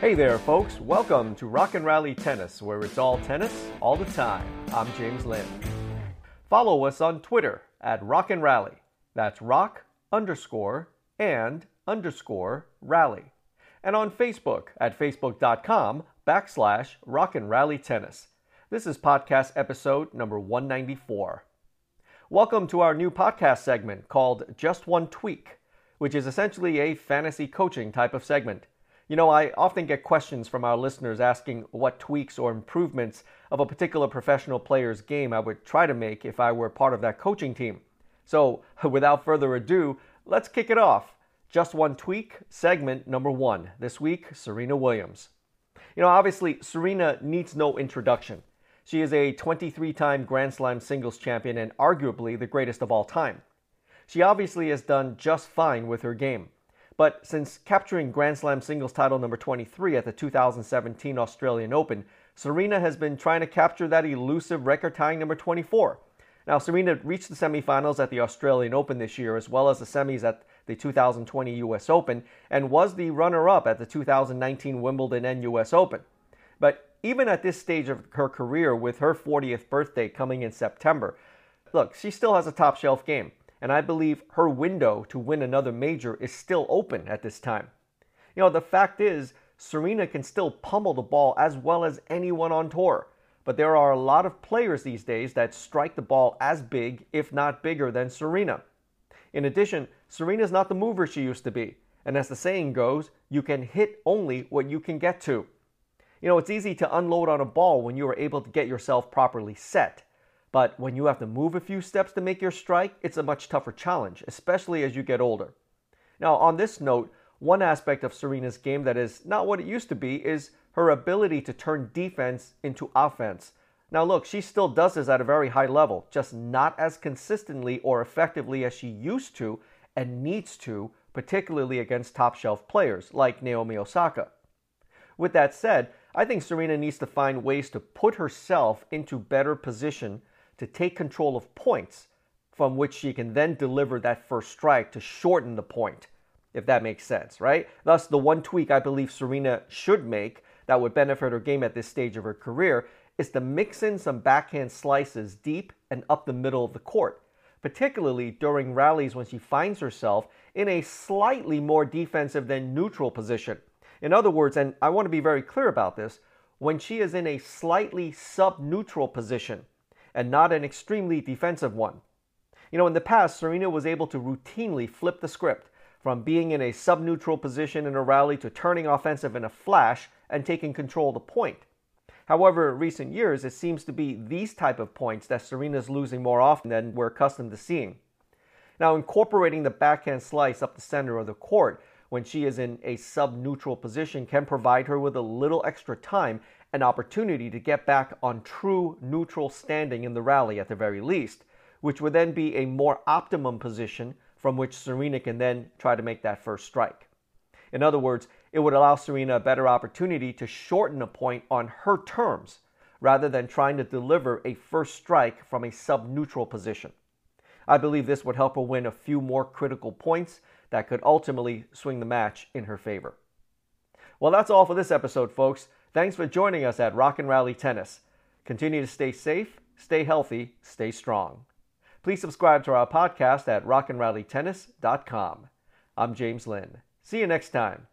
Hey there, folks. Welcome to Rock and Rally Tennis, where it's all tennis all the time. I'm James Lynn. Follow us on Twitter at Rock and Rally. That's rock underscore and underscore rally. And on Facebook at facebook.com backslash rock and rally tennis. This is podcast episode number 194. Welcome to our new podcast segment called Just One Tweak, which is essentially a fantasy coaching type of segment. You know, I often get questions from our listeners asking what tweaks or improvements of a particular professional player's game I would try to make if I were part of that coaching team. So, without further ado, let's kick it off. Just one tweak, segment number one. This week, Serena Williams. You know, obviously, Serena needs no introduction. She is a 23 time Grand Slam singles champion and arguably the greatest of all time. She obviously has done just fine with her game. But since capturing Grand Slam singles title number 23 at the 2017 Australian Open, Serena has been trying to capture that elusive record tying number 24. Now, Serena reached the semifinals at the Australian Open this year, as well as the semis at the 2020 US Open, and was the runner up at the 2019 Wimbledon and US Open. But even at this stage of her career, with her 40th birthday coming in September, look, she still has a top shelf game and I believe her window to win another major is still open at this time. You know, the fact is, Serena can still pummel the ball as well as anyone on tour, but there are a lot of players these days that strike the ball as big, if not bigger, than Serena. In addition, Serena's not the mover she used to be, and as the saying goes, you can hit only what you can get to. You know, it's easy to unload on a ball when you are able to get yourself properly set. But when you have to move a few steps to make your strike, it's a much tougher challenge, especially as you get older. Now, on this note, one aspect of Serena's game that is not what it used to be is her ability to turn defense into offense. Now, look, she still does this at a very high level, just not as consistently or effectively as she used to and needs to, particularly against top shelf players like Naomi Osaka. With that said, I think Serena needs to find ways to put herself into better position to take control of points from which she can then deliver that first strike to shorten the point, if that makes sense, right? Thus, the one tweak I believe Serena should make that would benefit her game at this stage of her career is to mix in some backhand slices deep and up the middle of the court, particularly during rallies when she finds herself in a slightly more defensive than neutral position. In other words, and I want to be very clear about this, when she is in a slightly sub neutral position, and not an extremely defensive one. You know, in the past, Serena was able to routinely flip the script from being in a sub-neutral position in a rally to turning offensive in a flash and taking control of the point. However, in recent years, it seems to be these type of points that Serena's losing more often than we're accustomed to seeing. Now, incorporating the backhand slice up the center of the court when she is in a sub-neutral position can provide her with a little extra time an opportunity to get back on true neutral standing in the rally at the very least, which would then be a more optimum position from which Serena can then try to make that first strike. In other words, it would allow Serena a better opportunity to shorten a point on her terms rather than trying to deliver a first strike from a sub neutral position. I believe this would help her win a few more critical points that could ultimately swing the match in her favor. Well, that's all for this episode, folks. Thanks for joining us at Rock and Rally Tennis. Continue to stay safe, stay healthy, stay strong. Please subscribe to our podcast at rockandrallytennis.com. I'm James Lynn. See you next time.